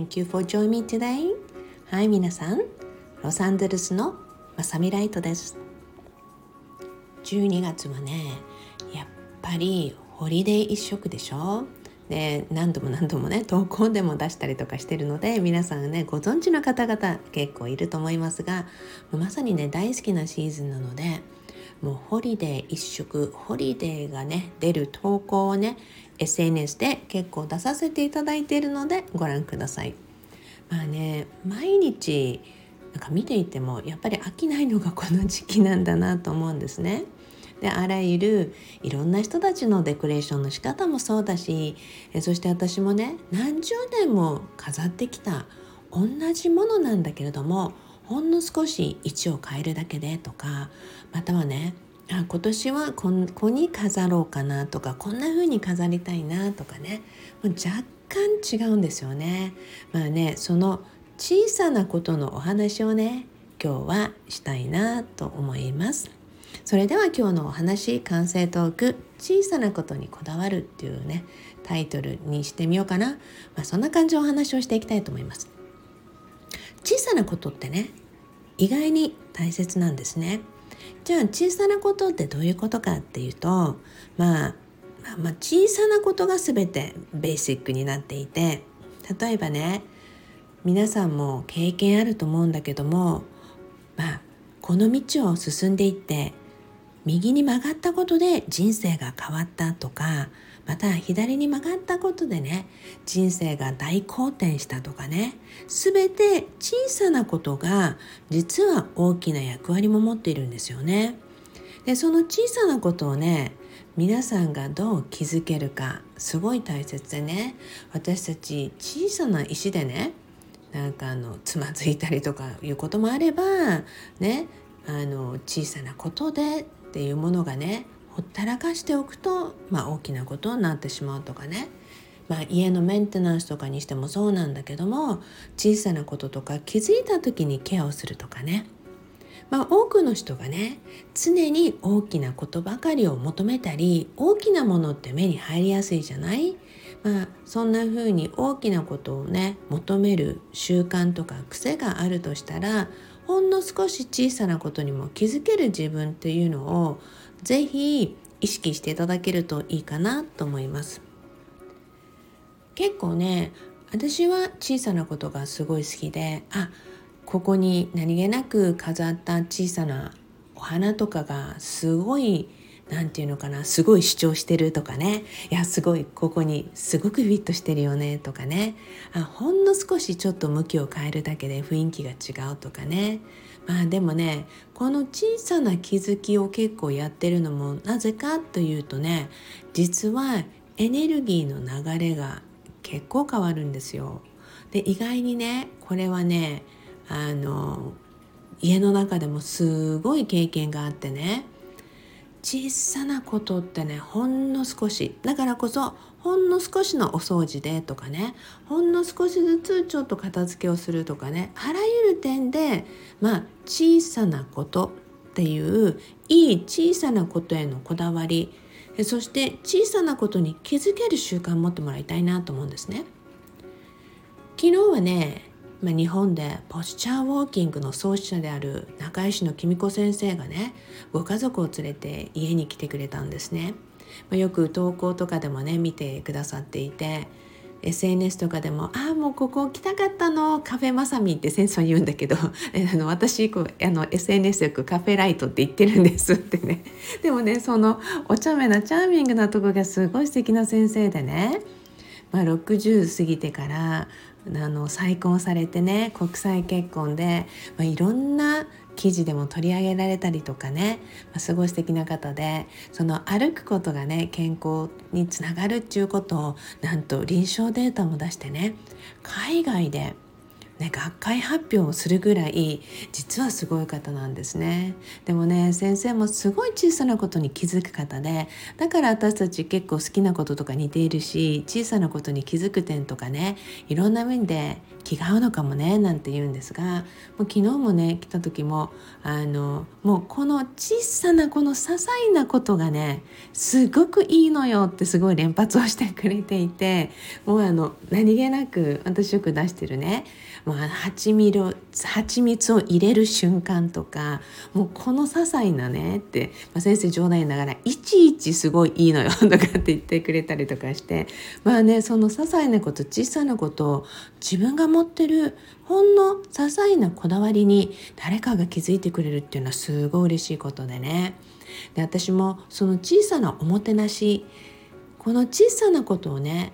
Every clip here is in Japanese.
Thank you for joining me today. はい、皆さん。ロサンゼルスのまさみライトです。12月はね、やっぱりホリデー一色でしょ？で何度も何度もね投稿でも出したりとかしてるので皆さんねご存知の方々結構いると思いますがまさにね大好きなシーズンなのでもうホリデー一色ホリデーがね出る投稿をね SNS で結構出させていただいているのでご覧ください。まあね毎日なんか見ていてもやっぱり飽きないのがこの時期なんだなと思うんですね。であらゆるいろんな人たちのデコレーションの仕方もそうだしえそして私もね何十年も飾ってきた同じものなんだけれどもほんの少し位置を変えるだけでとかまたはねあ今年はここに飾ろうかなとかこんな風に飾りたいなとかねもう若干違うんですよね。まあねその小さなことのお話をね今日はしたいなと思います。それでは今日のお話完成トーク小さなことにこだわるっていうねタイトルにしてみようかな、まあ、そんな感じのお話をしていきたいと思います小さなことってね意外に大切なんですね。じゃあ小さなことってどういうことかっていうとまあまあ、小さなことが全てベーシックになっていて例えばね皆さんも経験あると思うんだけどもまあこの道を進んでいって右に曲がったことで人生が変わったとかまた左に曲がったことでね人生が大好転したとかね全て小さなことが実は大きな役割も持っているんですよね。でその小さなことをね皆さんがどう気づけるかすごい大切でね私たち小さな石でねなんかあのつまずいたりとかいうこともあればねあの小さなことでっていうものがねほったらかしておくと、まあ、大きなことになってしまうとかね、まあ、家のメンテナンスとかにしてもそうなんだけども小さなこととか気づいた時にケアをするとかね、まあ、多くの人がね常に大きなことばかりを求めたり大きなものって目に入りやすいじゃない？まあ、そんな風に大きなことをね求める習慣とか癖があるとしたらほんの少し小さなことにも気づける自分っていうのをぜひ意識していただけるといいかなと思います。結構ね私は小さなことがすごい好きであここに何気なく飾った小さなお花とかがすごい何て言うのかなすごい主張してるとかね。いやすごいここにすごくフィットしてるよねとかね。あほんの少しちょっと向きを変えるだけで雰囲気が違うとかね。まあでもねこの小さな気づきを結構やってるのもなぜかというとね実はエネルギーの流れが結構変わるんですよ。で意外にねこれはねあの家の中でもすごい経験があってね。小さなことってねほんの少しだからこそほんの少しのお掃除でとかねほんの少しずつちょっと片付けをするとかねあらゆる点でまあ小さなことっていういい小さなことへのこだわりそして小さなことに気づける習慣を持ってもらいたいなと思うんですね。昨日はねまあ、日本でポスチャーウォーキングの創始者である中石野公子先生がねご家族を連れて家に来てくれたんですね、まあ、よく投稿とかでもね見てくださっていて SNS とかでも「ああもうここ来たかったのカフェまさみ」って先生は言うんだけど あの私こうあの SNS よくカフェライトって言ってるんです ってね。でもねそのお茶目なチャーミングなとこがすごい素敵な先生でね、まあ、60過ぎてからあの再婚されてね国際結婚で、まあ、いろんな記事でも取り上げられたりとかね、まあ、すごい素敵な方でその歩くことがね健康につながるっていうことをなんと臨床データも出してね海外でね、学会発表をするぐらい実はすごい方なんですね。でもね先生もすごい小さなことに気づく方でだから私たち結構好きなこととか似ているし小さなことに気づく点とかねいろんな面で気が合うのかもねなんて言うんですがもう昨日もね来た時もあのもうこの小さなこの些細なことがねすごくいいのよってすごい連発をしてくれていてもうあの何気なく私よく出してるねもう蜂蜜蜂蜜を入れる瞬間とかもうこの些細なねって、まあ、先生冗談言いながらいちいちすごいいいのよとかって言ってくれたりとかしてまあねその些細なこと小さなことを自分が持ってるほんの些細なこだわりに誰かが気づいてくれるっていうのはすごい嬉しいことでね。で私もその小さなおもてなしこの小さなことをね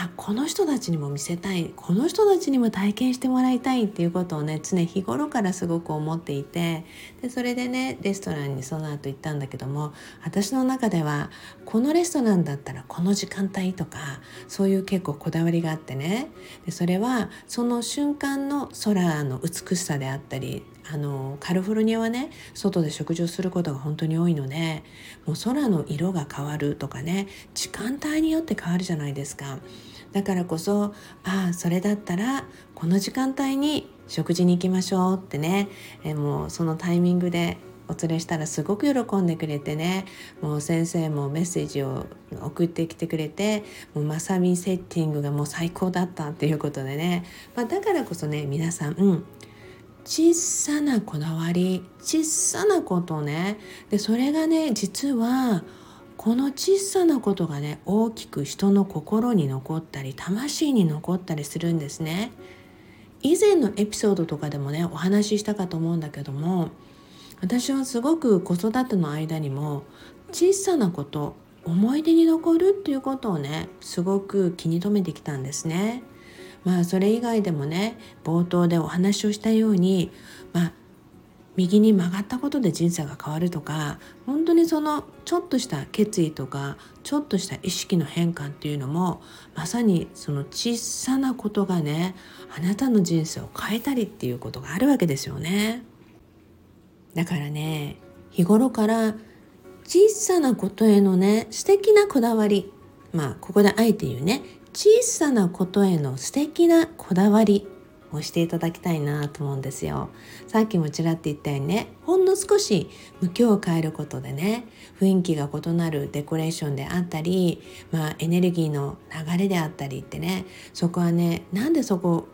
あこの人たちにも見せたい。この人たちにも体験してもらいたいっていうことをね常日頃からすごく思っていて。でそれでねレストランにその後行ったんだけども私の中ではこのレストランだったらこの時間帯とかそういう結構こだわりがあってね。でそれはその瞬間の空の美しさであったりあのカリフォルニアはね外で食事をすることが本当に多いのでもう空の色が変わるとかね時間帯によって変わるじゃないですか。だからこそああそれだったらこの時間帯に食事に行きましょうってね。えもうそのタイミングでお連れしたらすごく喜んでくれてね。もう先生もメッセージを送ってきてくれてもうまさみセッティングがもう最高だったっていうことでね、まあ、だからこそね皆さん、うん、小さなこだわり小さなことね。でそれがね実はこの小さなことがね大きく人の心に残ったり魂に残ったりするんですね以前のエピソードとかでもねお話ししたかと思うんだけども私はすごく子育ての間にも小さなこと思い出に残るっていうことをねすごく気に留めてきたんですね。まあそれ以外でもね冒頭でお話をしたようにまあ右に曲がったことで人生が変わるとか本当にそのちょっとした決意とかちょっとした意識の変化っていうのもまさにその小さなことがねあなたの人生を変えたりっていうことがあるわけですよね。だからね日頃から小さなことへのね素敵なこだわりまあここであえて言うね小さなことへの素敵なこだわりをしていただきたいなと思うんですよ。さっきもちらって言ったようにねほんの少し向きを変えることでね雰囲気が異なるデコレーションであったり、まあ、エネルギーの流れであったりってねそこはねなんでそこ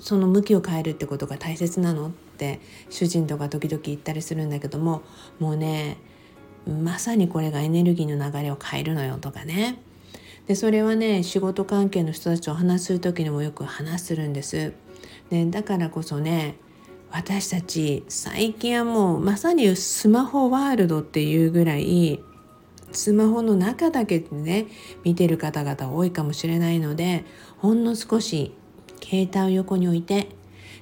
その向きを変えるってことが大切なのって主人とか時々言ったりするんだけどももうねまさにこれがエネルギーの流れを変えるのよとかねでそれはね仕事関係の人たちと話する時にもよく話するんです。でだからこそね私たち最近はもうまさにスマホワールドっていうぐらいスマホの中だけでね見てる方々多いかもしれないのでほんの少し携帯を横に置いて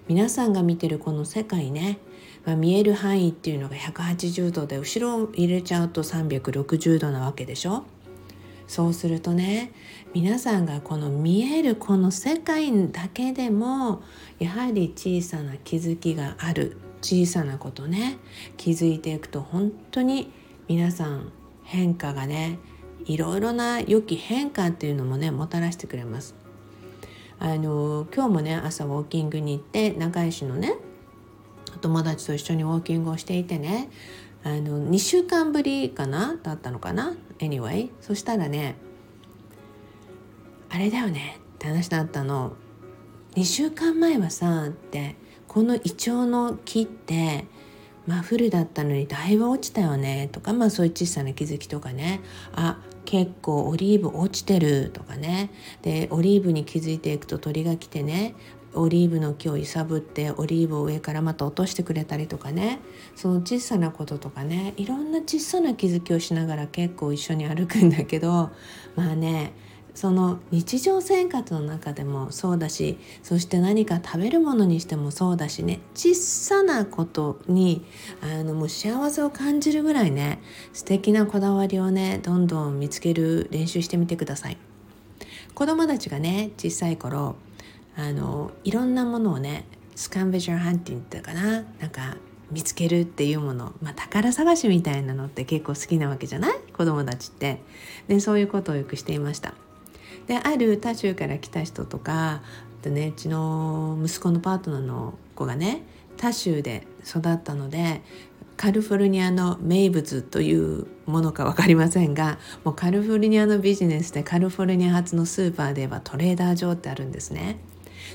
皆さんが見てるこの世界ね、まあ、見える範囲っていうのが180度で後ろを入れちゃうと360度なわけでしょ。そうするとね皆さんがこの見えるこの世界だけでもやはり小さな気づきがある小さなことね気づいていくと本当に皆さん変化がねいろいろな良き変化っていうのもねもたらしてくれます。あの今日もね朝ウォーキングに行って長井市のねお友達と一緒にウォーキングをしていてねあの2週間ぶりかなだったのかな？Anyway そしたらねあれだよねって話だったの。2週間前はさってこのイチョウの木ってまあフルだったのにだいぶ落ちたよねとかまあそういう小さな気づきとかね。あ結構オリーブ落ちてるとかね。でオリーブに気づいていくと鳥が来てねオリーブの木を揺さぶってオリーブを上からまた落としてくれたりとかね。その小さなこととかね。いろんな小さな気づきをしながら結構一緒に歩くんだけどまあねその日常生活の中でもそうだしそして何か食べるものにしてもそうだしね。小さなことにあのもう幸せを感じるぐらいね素敵なこだわりをねどんどん見つける練習してみてください。子供たちがね小さい頃あのいろんなものをねスカンベジャーハンティングっていうかななんか見つけるっていうもの、まあ、宝探しみたいなのって結構好きなわけじゃない？子供たちって。でそういうことをよくしていました。である他州から来た人とかでねうちの息子のパートナーの子がね他州で育ったのでカリフォルニアの名物というものか分かりませんがもうカリフォルニアのビジネスでカリフォルニア発のスーパーではトレーダー場ってあるんですね。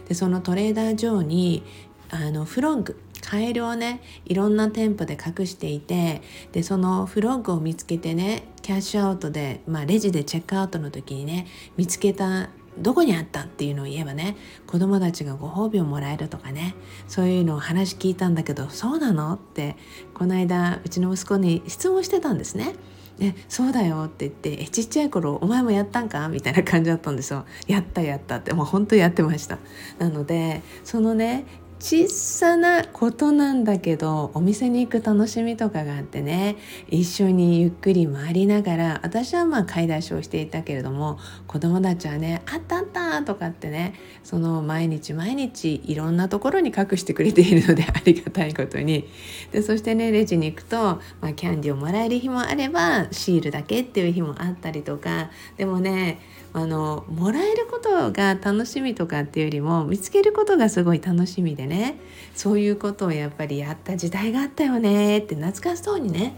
でそのトレーダー場にあのフロッグカエルをねいろんな店舗で隠していてでそのフロッグを見つけてねキャッシュアウトで、まあ、レジでチェックアウトの時にね見つけたどこにあったっていうのを言えばね子供たちがご褒美をもらえるとかねそういうのを話聞いたんだけどそうなの？ってこの間うちの息子に質問してたんですね。えそうだよって言ってえちっちゃい頃お前もやったんか？みたいな感じだったんですよやったやったって。もう本当やってました。なのでそのね小さなことなんだけどお店に行く楽しみとかがあってね。一緒にゆっくり回りながら私はまあ買い出しをしていたけれども子供たちはね「あったあった」とかってねその毎日毎日いろんなところに隠してくれているので ありがたいことに。でそしてねレジに行くと、まあ、キャンディーをもらえる日もあればシールだけっていう日もあったりとか。でもねあのもらえることが楽しみとかっていうよりも見つけることがすごい楽しみでね。ね。そういうことをやっぱりやった時代があったよね。って懐かしそうにね。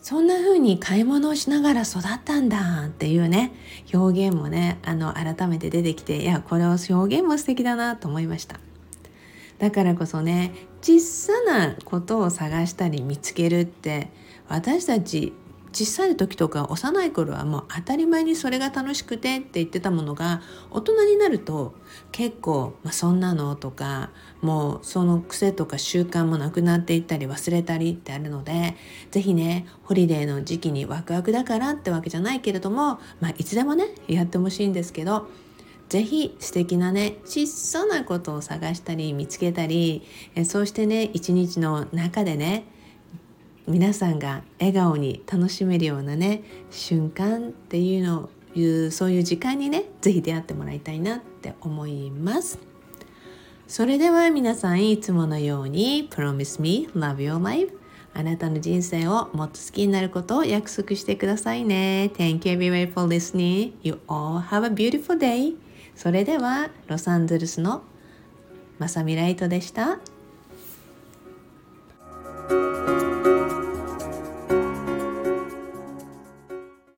そんな風に買い物をしながら育ったんだっていうね。表現もねあの改めて出てきていやこれを表現も素敵だなと思いました。だからこそね小さなことを探したり見つけるって私たち小さい時とか幼い頃はもう当たり前にそれが楽しくてって言ってたものが大人になると結構、まあ、そんなのとかもうその癖とか習慣もなくなっていったり忘れたりってあるので是非ねホリデーの時期にワクワクだからってわけじゃないけれども、まあ、いつでもねやってほしいんですけど是非素敵なね小さなことを探したり見つけたりそうしてね一日の中でね皆さんが笑顔に楽しめるようなね瞬間っていうのをいうそういう時間にね是非出会ってもらいたいなって思います。それでは皆さんいつものように Promise me love your life あなたの人生をもっと好きになることを約束してくださいね。Thank you everybody for listening. You all have a beautiful day. それではロサンゼルスのまさみライトでした。